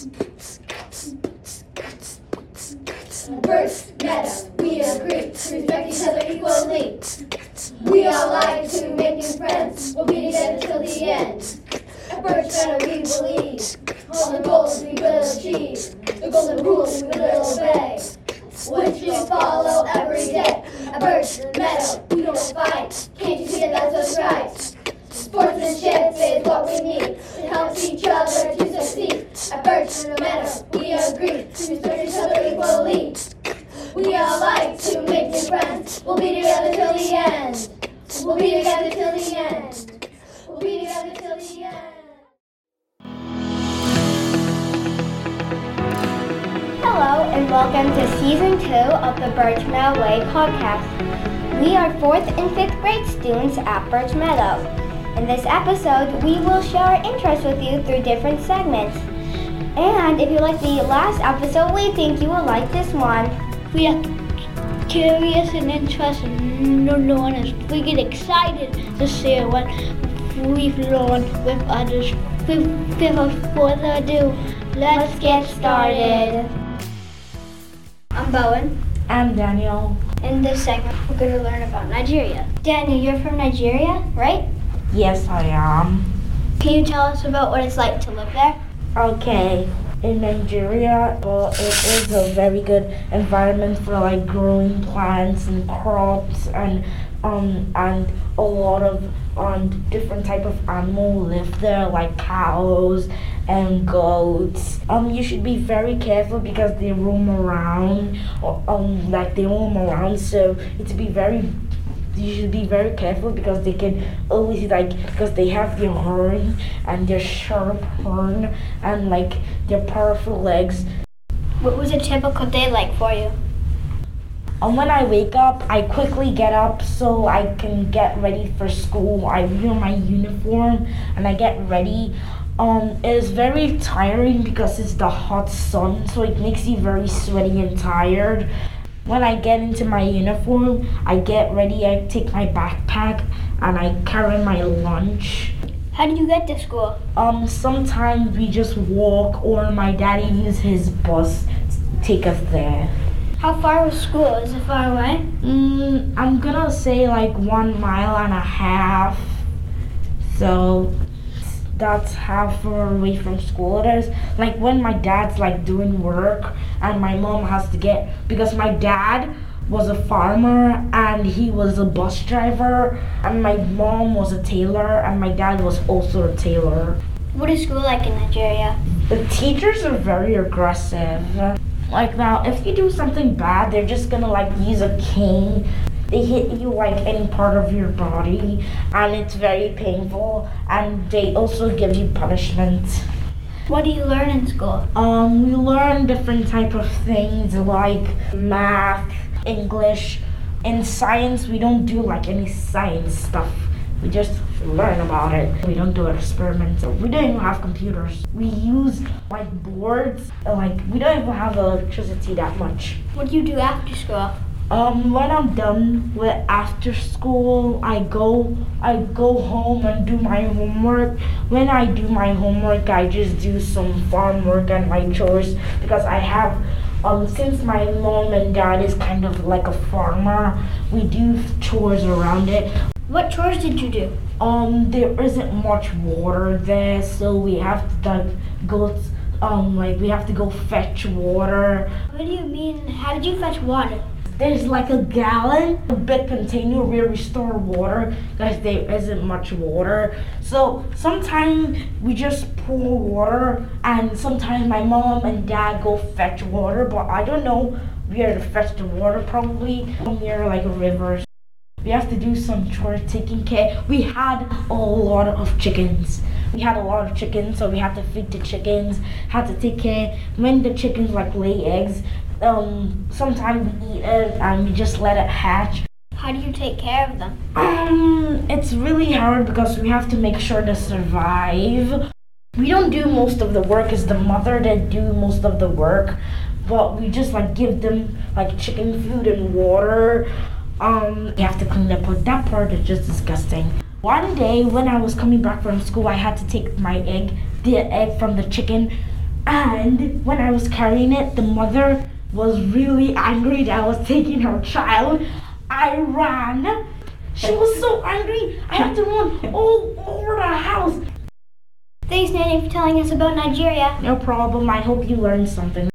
Birch, meadow, we agree, to respect each other equally. We all like to make new friends, we'll be together till the end. At Birch Meadow we believe, all the goals we will achieve, the golden rules we will obey, which we follow every day. At Birch Meadow we don't fight, can't you see that that's what's right? Sportsmanship is what we need to help each other to succeed. At Birch Meadow, we agree to respect each other equally. We all like to make new friends. We'll be together till the end. We'll be together till the end. We'll be together till the end. Hello and welcome to season two of the Birch Meadow Way podcast. We are fourth and fifth grade students at Birch Meadow. In this episode, we will share our interests with you through different segments. And if you like the last episode, we think you will like this one. We are curious and interested in learners. We get excited to share what we've learned with others. Without further ado, Let's get started. I'm Bowen. I'm Daniel. In this segment, we're going to learn about Nigeria. Daniel, you're from Nigeria, right? Yes, I am. Can you tell us about what it's like to live there? Okay. In Nigeria, well, it is a very good environment for like growing plants and crops and um and a lot of um different type of animal live there like cows and goats. Um, you should be very careful because they roam around. or, Um, like they roam around, so it's be very you should be very careful because they can always like because they have their horn and their sharp horn and like their powerful legs. What was a typical day like for you? And when I wake up, I quickly get up so I can get ready for school. I wear my uniform and I get ready. Um, it is very tiring because it's the hot sun, so it makes you very sweaty and tired. When I get into my uniform, I get ready, I take my backpack and I carry my lunch. How do you get to school? Um, sometimes we just walk or my daddy uses his bus to take us there. How far is school? Is it far away? Mm, I'm gonna say like one mile and a half. So that's how far away from school it is. Like when my dad's like doing work and my mom has to get because my dad was a farmer and he was a bus driver and my mom was a tailor and my dad was also a tailor. What is school like in Nigeria? The teachers are very aggressive. Like now, if you do something bad, they're just gonna like use a cane. They hit you like any part of your body, and it's very painful. And they also give you punishment. What do you learn in school? Um, we learn different type of things like math, English. In science, we don't do like any science stuff. We just learn about it. We don't do experiments. We don't even have computers. We use like boards. Like we don't even have electricity that much. What do you do after school? Um, when I'm done with after school, I go I go home and do my homework. When I do my homework, I just do some farm work and my chores because I have um since my mom and dad is kind of like a farmer, we do chores around it. What chores did you do? Um, there isn't much water there, so we have to like go um like we have to go fetch water. What do you mean? How did you fetch water? There's like a gallon, a big container where we store water because there isn't much water. So sometimes we just pour water, and sometimes my mom and dad go fetch water, but I don't know where to fetch the water. Probably near like rivers. We have to do some chores taking care. We had a lot of chickens. We had a lot of chickens, so we had to feed the chickens. Had to take care when the chickens like lay eggs. Um, sometimes we eat it and we just let it hatch. How do you take care of them? Um, it's really hard because we have to make sure to survive. We don't do most of the work. It's the mother that do most of the work, but we just like give them like chicken food and water. Um, you have to clean up. But that part is just disgusting. One day when I was coming back from school, I had to take my egg, the egg from the chicken, And when I was carrying it, the mother was really angry that I was taking her child. I ran. She was so angry, I had to run all over the house. Thanks, Nanny, for telling us about Nigeria. No problem. I hope you learned something.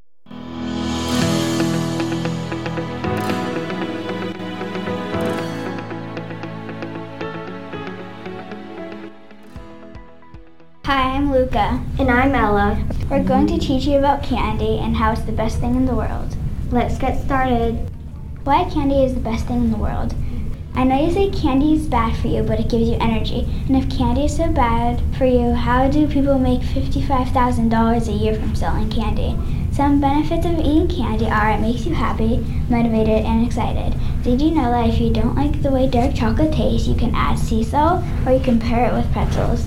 And I'm Ella. We're going to teach you about candy and how it's the best thing in the world. Let's get started. Why candy is the best thing in the world. I know you say candy is bad for you, but it gives you energy. And if candy is so bad for you, how do people make $55,000 a year from selling candy? Some benefits of eating candy are it makes you happy, motivated, and excited. Did you know that if you don't like the way dark chocolate tastes, you can add sea salt or you can pair it with pretzels?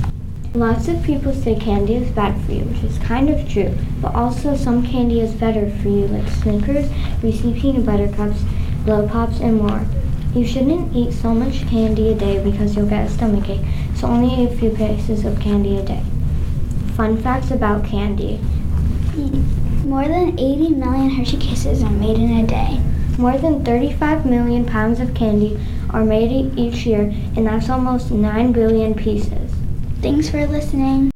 Lots of people say candy is bad for you, which is kind of true, but also some candy is better for you, like Snickers, Reese's Peanut Butter Cups, Blow Pops, and more. You shouldn't eat so much candy a day because you'll get a stomachache, so only eat a few pieces of candy a day. Fun facts about candy. More than 80 million Hershey Kisses are made in a day. More than 35 million pounds of candy are made each year, and that's almost 9 billion pieces. Thanks for listening.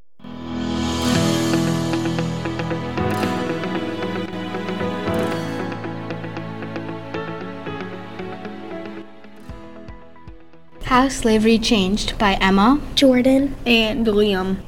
How Slavery Changed by Emma Jordan. and Liam.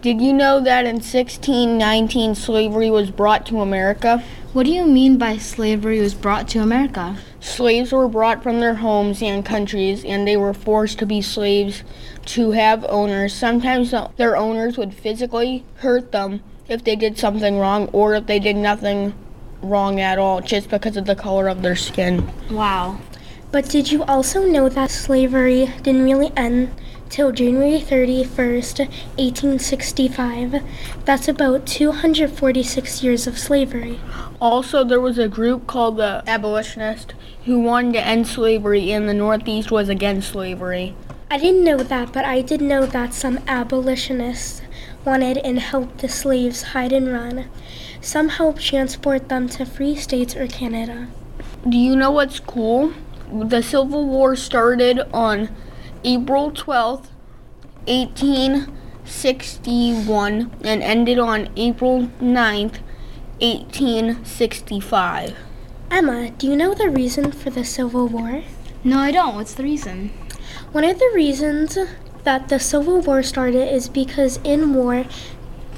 Did you know that in 1619 slavery was brought to America? What do you mean by slavery was brought to America? Slaves were brought from their homes and countries, and they were forced to be slaves to have owners. Sometimes their owners would physically hurt them if they did something wrong, or if they did nothing wrong at all, just because of the color of their skin. Wow. But did you also know that slavery didn't really end till January 31st, 1865? That's about 246 years of slavery. Also, there was a group called the Abolitionists who wanted to end slavery, and the Northeast was against slavery. I didn't know that, but I did know that some abolitionists wanted and helped the slaves hide and run. Some helped transport them to free states or Canada. Do you know what's cool? The Civil War started on April 12th, 1861, and ended on April 9th, 1865. Emma, do you know the reason for the Civil War? No, I don't. What's the reason? One of the reasons that the Civil War started is because in war,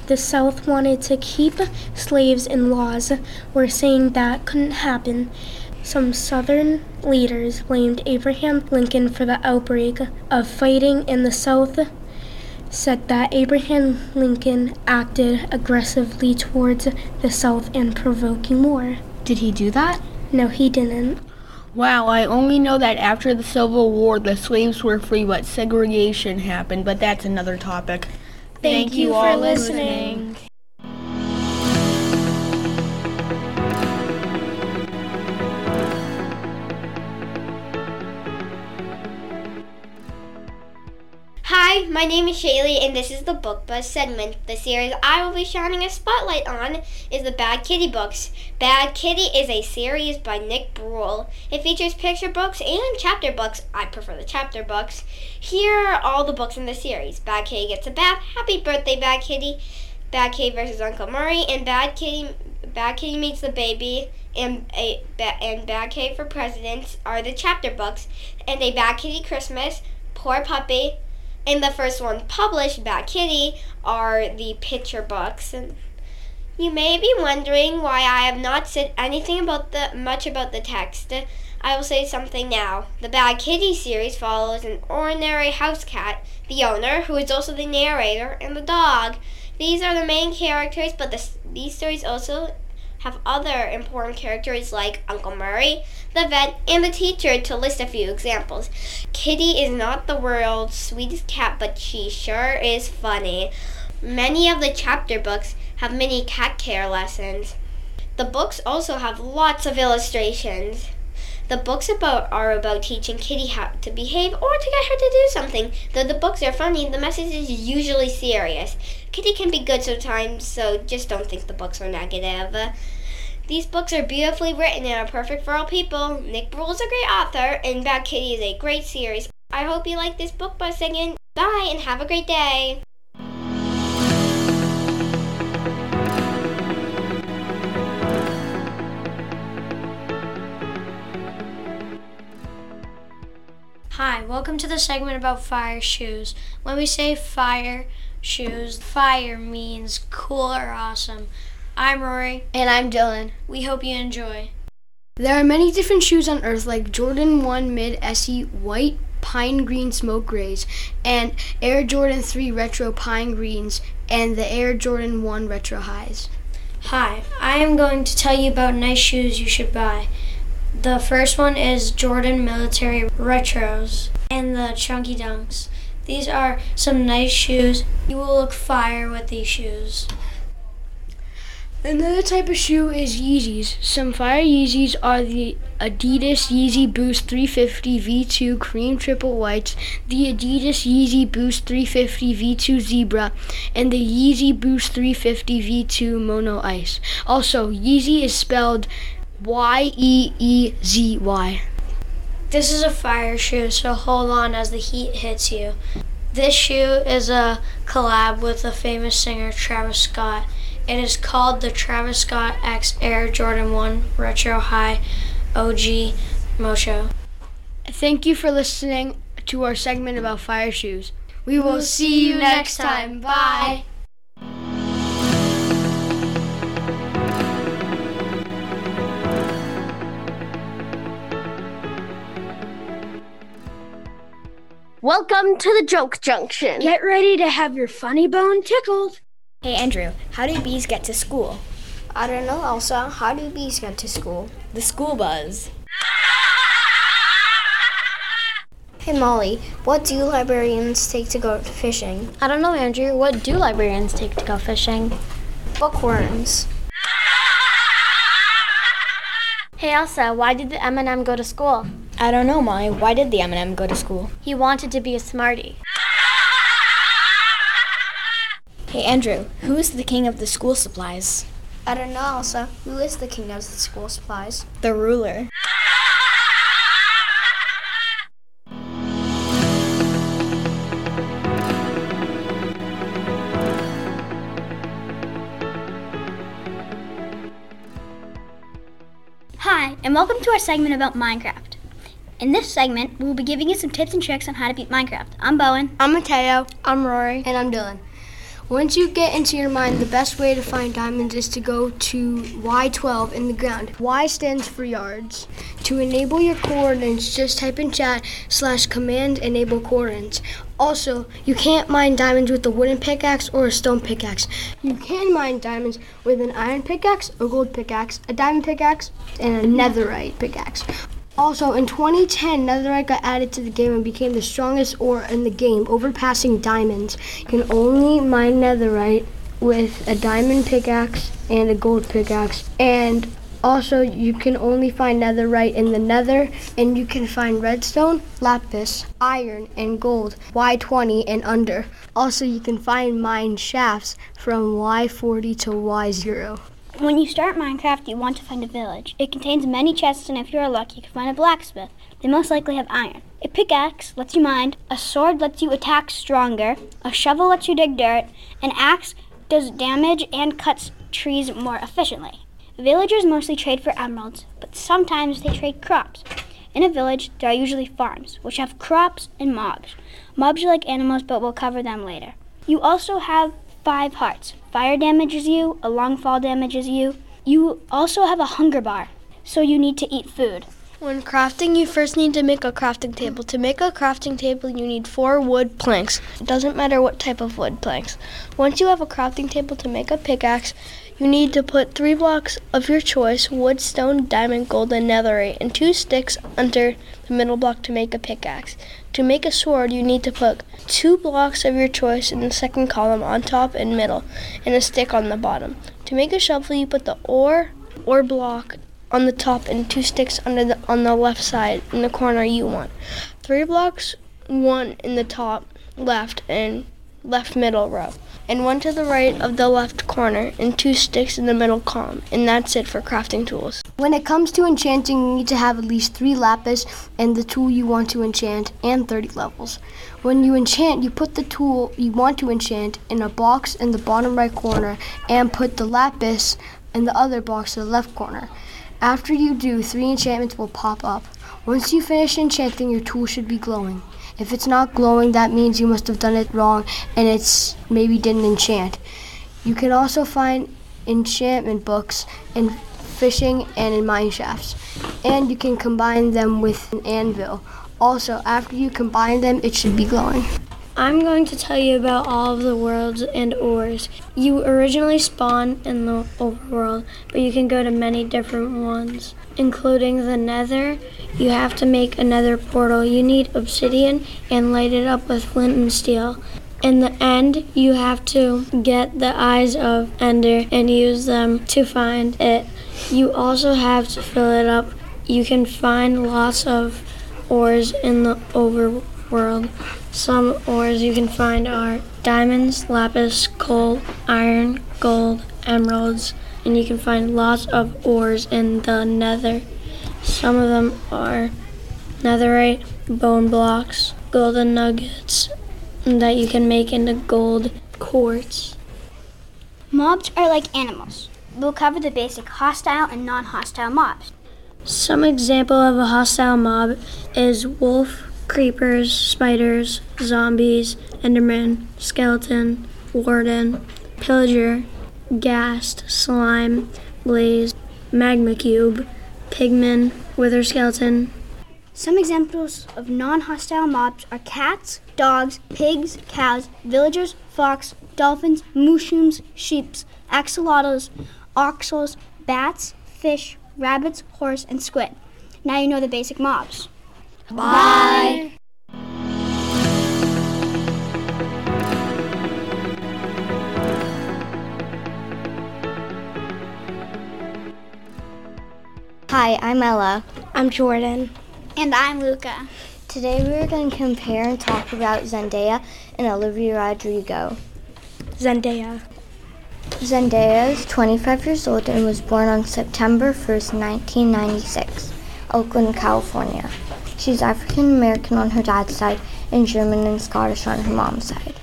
the South wanted to keep slaves and laws were saying that couldn't happen. Some Southern leaders blamed Abraham Lincoln for the outbreak of fighting in the South, said that Abraham Lincoln acted aggressively towards the South and provoking war. Did he do that? No, he didn't. Wow, I only know that after the Civil War, the slaves were free, but segregation happened, but that's another topic. Thank you for listening. Hi, my name is Shaylee, and this is the Book Buzz segment. The series I will be shining a spotlight on is the Bad Kitty books. Bad Kitty is a series by Nick Bruel. It features picture books and chapter books. I prefer the chapter books. Here are all the books in the series. Bad Kitty gets a bath. Happy birthday, Bad Kitty. Bad Kitty versus Uncle Murray, and Bad Kitty, Bad Kitty meets the baby, and a and Bad Kitty for President are the chapter books, and a Bad Kitty Christmas, Poor Puppy, and the first one published, Bad Kitty, are the picture books. And you may be wondering why I have not said anything about the much about the text. I will say something now. The Bad Kitty series follows an ordinary house cat, the owner, who is also the narrator, and the dog. These are the main characters, but the, these stories also have other important characters like Uncle Murray, the vet, and the teacher, to list a few examples. Kitty is not the world's sweetest cat, but she sure is funny. Many of the chapter books have many cat care lessons. The books also have lots of illustrations. The books about are about teaching Kitty how to behave or to get her to do something. Though the books are funny, the message is usually serious. Kitty can be good sometimes, so just don't think the books are negative. These books are beautifully written and are perfect for all people. Nick Bruel is a great author, and Bad Kitty is a great series. I hope you like this book by singing. Bye, and have a great day. Hi, welcome to the segment about fire shoes. When we say fire shoes, fire means cool or awesome. I'm Rory. And I'm Dylan. We hope you enjoy. There are many different shoes on earth like Jordan 1 Mid SE White Pine Green Smoke Grays and Air Jordan 3 Retro Pine Greens and the Air Jordan 1 Retro Highs. Hi, I am going to tell you about nice shoes you should buy. The first one is Jordan Military Retros and the Chunky Dunks. These are some nice shoes. You will look fire with these shoes. Another type of shoe is Yeezys. Some fire Yeezys are the Adidas Yeezy Boost 350 V2 Cream Triple Whites, the Adidas Yeezy Boost 350 V2 Zebra, and the Yeezy Boost 350 V2 Mono Ice. Also, Yeezy is spelled Y E E Z Y. This is a fire shoe, so hold on as the heat hits you. This shoe is a collab with the famous singer Travis Scott. It is called the Travis Scott X Air Jordan 1 Retro High OG Mocha. Thank you for listening to our segment about fire shoes. We will see you next time. Bye. Welcome to the Joke Junction. Get ready to have your funny bone tickled. Hey Andrew, how do bees get to school? I don't know, Elsa. How do bees get to school? The school buzz. Hey, Molly. What do librarians take to go fishing? I don't know, Andrew. What do librarians take to go fishing? Bookworms. Hey Elsa, why did the M&M go to school? I don't know, Molly. Why did the M&M go to school? He wanted to be a smarty. Hey Andrew, who is the king of the school supplies? I don't know, Elsa. Who is the king of the school supplies? The ruler. Hi, and welcome to our segment about Minecraft. In this segment, we will be giving you some tips and tricks on how to beat Minecraft. I'm Bowen. I'm Mateo. I'm Rory. And I'm Dylan. Once you get into your mind, the best way to find diamonds is to go to Y12 in the ground. Y stands for yards. To enable your coordinates, just type in chat slash command enable coordinates. Also, you can't mine diamonds with a wooden pickaxe or a stone pickaxe. You can mine diamonds with an iron pickaxe, a gold pickaxe, a diamond pickaxe, and a netherite pickaxe. Also, in 2010, Netherite got added to the game and became the strongest ore in the game, overpassing diamonds. You can only mine Netherite with a diamond pickaxe and a gold pickaxe. And also, you can only find Netherite in the Nether, and you can find redstone, lapis, iron, and gold, Y20 and under. Also, you can find mine shafts from Y40 to Y0. When you start Minecraft, you want to find a village. It contains many chests, and if you are lucky, you can find a blacksmith. They most likely have iron. A pickaxe lets you mine, a sword lets you attack stronger, a shovel lets you dig dirt, an axe does damage and cuts trees more efficiently. Villagers mostly trade for emeralds, but sometimes they trade crops. In a village, there are usually farms, which have crops and mobs. Mobs are like animals, but we'll cover them later. You also have five hearts. Fire damages you, a long fall damages you. You also have a hunger bar, so you need to eat food. When crafting, you first need to make a crafting table. To make a crafting table, you need four wood planks. It doesn't matter what type of wood planks. Once you have a crafting table to make a pickaxe, you need to put three blocks of your choice wood, stone, diamond, gold, and netherite, and two sticks under the middle block to make a pickaxe. To make a sword, you need to put two blocks of your choice in the second column on top and middle, and a stick on the bottom. To make a shovel, you put the ore or block on the top and two sticks under the on the left side in the corner you want. Three blocks, one in the top left and left middle row, and one to the right of the left corner, and two sticks in the middle column. And that's it for crafting tools. When it comes to enchanting, you need to have at least three lapis and the tool you want to enchant, and 30 levels. When you enchant, you put the tool you want to enchant in a box in the bottom right corner, and put the lapis in the other box in the left corner. After you do, three enchantments will pop up. Once you finish enchanting, your tool should be glowing. If it's not glowing, that means you must have done it wrong and it's maybe didn't enchant. You can also find enchantment books in fishing and in mine shafts, and you can combine them with an anvil. Also, after you combine them, it should be glowing. I'm going to tell you about all of the worlds and ores. You originally spawn in the overworld, but you can go to many different ones, including the nether. You have to make a nether portal. You need obsidian and light it up with flint and steel. In the end, you have to get the eyes of Ender and use them to find it. You also have to fill it up. You can find lots of ores in the overworld. Some ores you can find are diamonds, lapis, coal, iron, gold, emeralds, and you can find lots of ores in the nether. Some of them are netherite, bone blocks, golden nuggets that you can make into gold quartz. Mobs are like animals. We'll cover the basic hostile and non hostile mobs. Some example of a hostile mob is wolf, creepers, spiders, zombies, enderman, skeleton, warden, pillager, ghast, slime, blaze, magma cube, pigman, wither skeleton. Some examples of non hostile mobs are cats, dogs, pigs, cows, villagers, fox, dolphins, mushrooms, sheep, axolotls, oxels, bats, fish, rabbits, horse, and squid. Now you know the basic mobs. Bye. Hi, I'm Ella. I'm Jordan. And I'm Luca. Today we are going to compare and talk about Zendaya and Olivia Rodrigo. Zendaya. Zendaya is 25 years old and was born on September 1st, 1996, Oakland, California. She's African American on her dad's side and German and Scottish on her mom's side.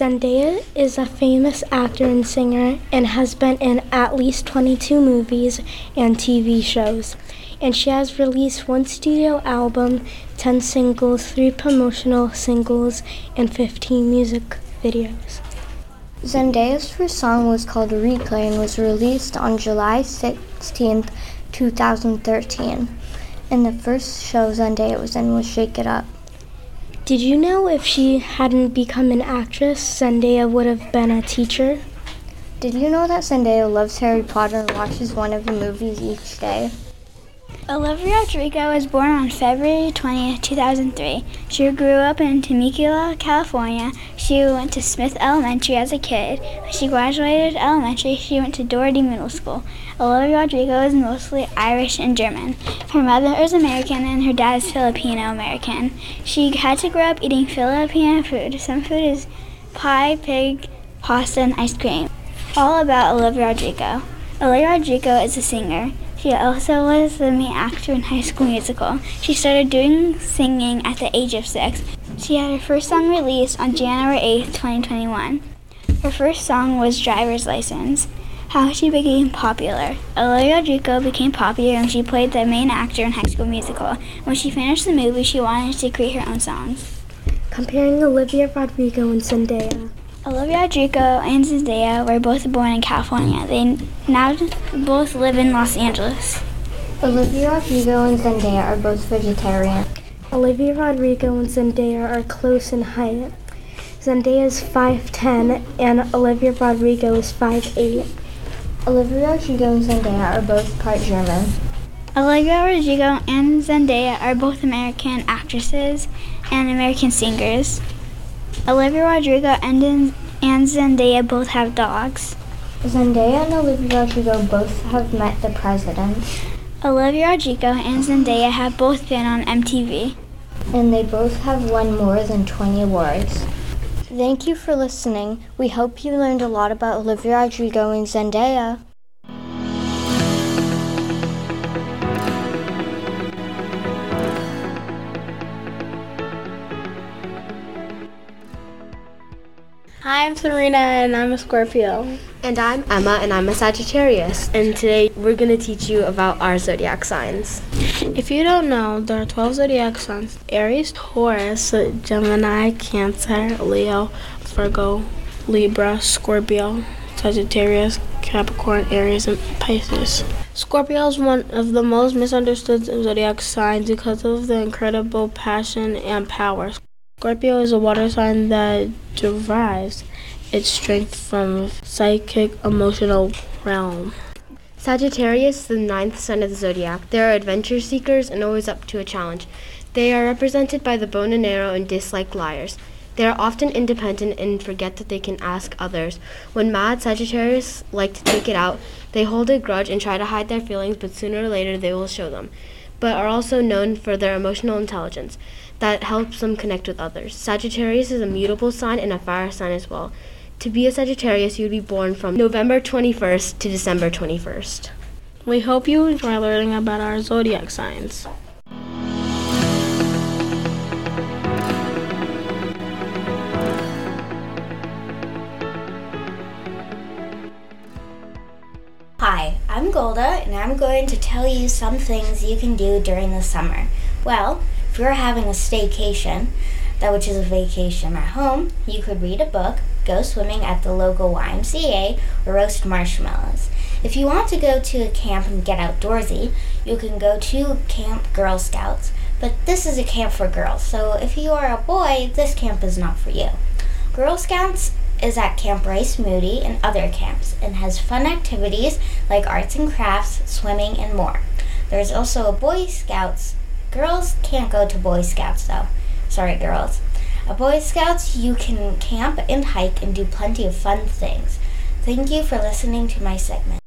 Zendaya is a famous actor and singer and has been in at least 22 movies and TV shows. And she has released one studio album, 10 singles, 3 promotional singles, and 15 music videos. Zendaya's first song was called Replay and was released on July 16, 2013. And the first show Zendaya was in was Shake It Up. Did you know if she hadn't become an actress, Zendaya would have been a teacher? Did you know that Zendaya loves Harry Potter and watches one of the movies each day? Olivia Rodrigo was born on February 20, 2003. She grew up in Temecula, California. She went to Smith Elementary as a kid. When she graduated elementary, she went to Doherty Middle School. Olivia Rodrigo is mostly Irish and German. Her mother is American and her dad is Filipino American. She had to grow up eating Filipino food. Some food is pie, pig, pasta, and ice cream. All about Olivia Rodrigo. Olivia Rodrigo is a singer. She also was the main actor in High School Musical. She started doing singing at the age of six. She had her first song released on January 8, 2021. Her first song was Driver's License. How she became popular. Olivia Rodrigo became popular when she played the main actor in High School Musical. When she finished the movie, she wanted to create her own songs. Comparing Olivia Rodrigo and Zendaya. Olivia Rodrigo and Zendaya were both born in California. They now both live in Los Angeles. Olivia Rodrigo and Zendaya are both vegetarian. Olivia Rodrigo and Zendaya are close in height. Zendaya is 5'10 and Olivia Rodrigo is 5'8. Olivia Rodrigo and Zendaya are both part German. Olivia Rodrigo and Zendaya are both American actresses and American singers. Olivia Rodrigo and, and Zendaya both have dogs. Zendaya and Olivia Rodrigo both have met the president. Olivia Rodrigo and Zendaya have both been on MTV. And they both have won more than 20 awards. Thank you for listening. We hope you learned a lot about Olivia Rodrigo and Zendaya. Hi, I'm Serena and I'm a Scorpio. And I'm Emma and I'm a Sagittarius. And today we're going to teach you about our zodiac signs. If you don't know, there are 12 zodiac signs Aries, Taurus, Gemini, Cancer, Leo, Virgo, Libra, Scorpio, Sagittarius, Capricorn, Aries, and Pisces. Scorpio is one of the most misunderstood zodiac signs because of the incredible passion and power. Scorpio is a water sign that derives its strength from psychic emotional realm. Sagittarius, the ninth sign of the zodiac. They are adventure seekers and always up to a challenge. They are represented by the bone and arrow and dislike liars. They are often independent and forget that they can ask others. When mad, Sagittarius like to take it out. They hold a grudge and try to hide their feelings, but sooner or later they will show them. But are also known for their emotional intelligence that helps them connect with others. Sagittarius is a mutable sign and a fire sign as well. To be a Sagittarius, you would be born from November 21st to December 21st. We hope you enjoy learning about our zodiac signs. Hi, I'm Golda, and I'm going to tell you some things you can do during the summer. Well, if you're having a staycation, that which is a vacation at home, you could read a book, go swimming at the local YMCA, or roast marshmallows. If you want to go to a camp and get outdoorsy, you can go to Camp Girl Scouts. But this is a camp for girls, so if you are a boy, this camp is not for you. Girl Scouts is at Camp Rice Moody and other camps and has fun activities like arts and crafts, swimming, and more. There's also a Boy Scouts. Girls can't go to Boy Scouts though. Sorry, girls. At Boy Scouts, you can camp and hike and do plenty of fun things. Thank you for listening to my segment.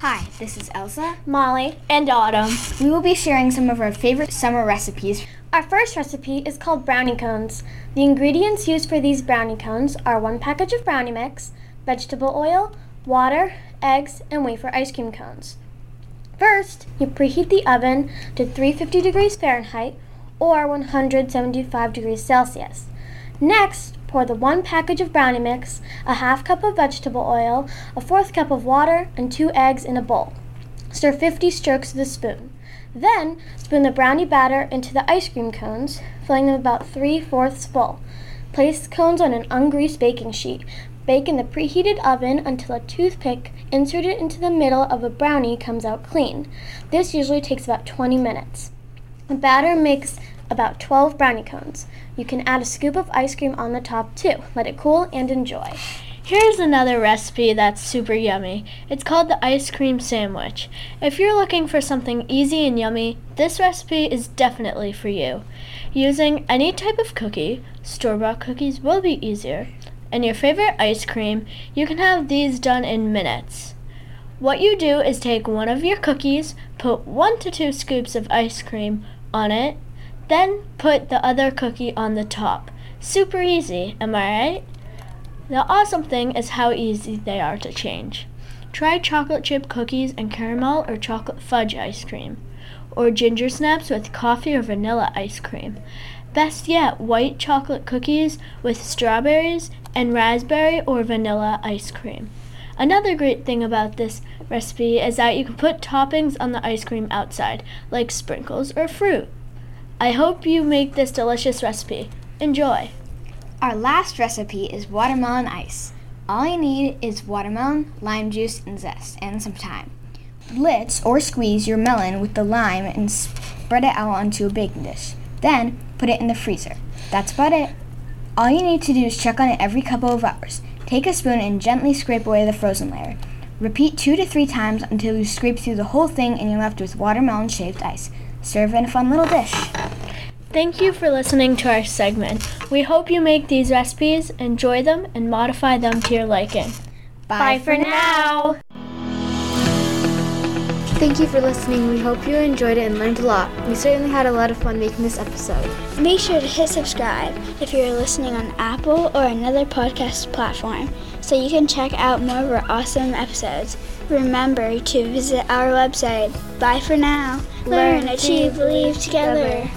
Hi, this is Elsa, Molly, and Autumn. We will be sharing some of our favorite summer recipes. Our first recipe is called brownie cones. The ingredients used for these brownie cones are one package of brownie mix, vegetable oil, water, eggs, and wafer ice cream cones. First, you preheat the oven to 350 degrees Fahrenheit or 175 degrees Celsius. Next, pour the one package of brownie mix, a half cup of vegetable oil, a fourth cup of water, and two eggs in a bowl. Stir 50 strokes with a spoon. Then, spoon the brownie batter into the ice cream cones, filling them about three fourths full. Place cones on an ungreased baking sheet. Bake in the preheated oven until a toothpick inserted into the middle of a brownie comes out clean. This usually takes about 20 minutes. The batter makes about 12 brownie cones. You can add a scoop of ice cream on the top too. Let it cool and enjoy. Here's another recipe that's super yummy. It's called the ice cream sandwich. If you're looking for something easy and yummy, this recipe is definitely for you. Using any type of cookie, store bought cookies will be easier, and your favorite ice cream, you can have these done in minutes. What you do is take one of your cookies, put one to two scoops of ice cream on it, then put the other cookie on the top. Super easy, am I right? The awesome thing is how easy they are to change. Try chocolate chip cookies and caramel or chocolate fudge ice cream, or ginger snaps with coffee or vanilla ice cream. Best yet, white chocolate cookies with strawberries and raspberry or vanilla ice cream. Another great thing about this recipe is that you can put toppings on the ice cream outside, like sprinkles or fruit. I hope you make this delicious recipe. Enjoy! Our last recipe is watermelon ice. All you need is watermelon, lime juice, and zest, and some time. Blitz or squeeze your melon with the lime and spread it out onto a baking dish. Then put it in the freezer. That's about it. All you need to do is check on it every couple of hours. Take a spoon and gently scrape away the frozen layer. Repeat two to three times until you scrape through the whole thing and you're left with watermelon shaped ice. Serve in a fun little dish. Thank you for listening to our segment. We hope you make these recipes, enjoy them, and modify them to your liking. Bye, Bye for now. Thank you for listening. We hope you enjoyed it and learned a lot. We certainly had a lot of fun making this episode. Make sure to hit subscribe if you're listening on Apple or another podcast platform so you can check out more of our awesome episodes. Remember to visit our website. Bye for now. Learn, achieve, believe together.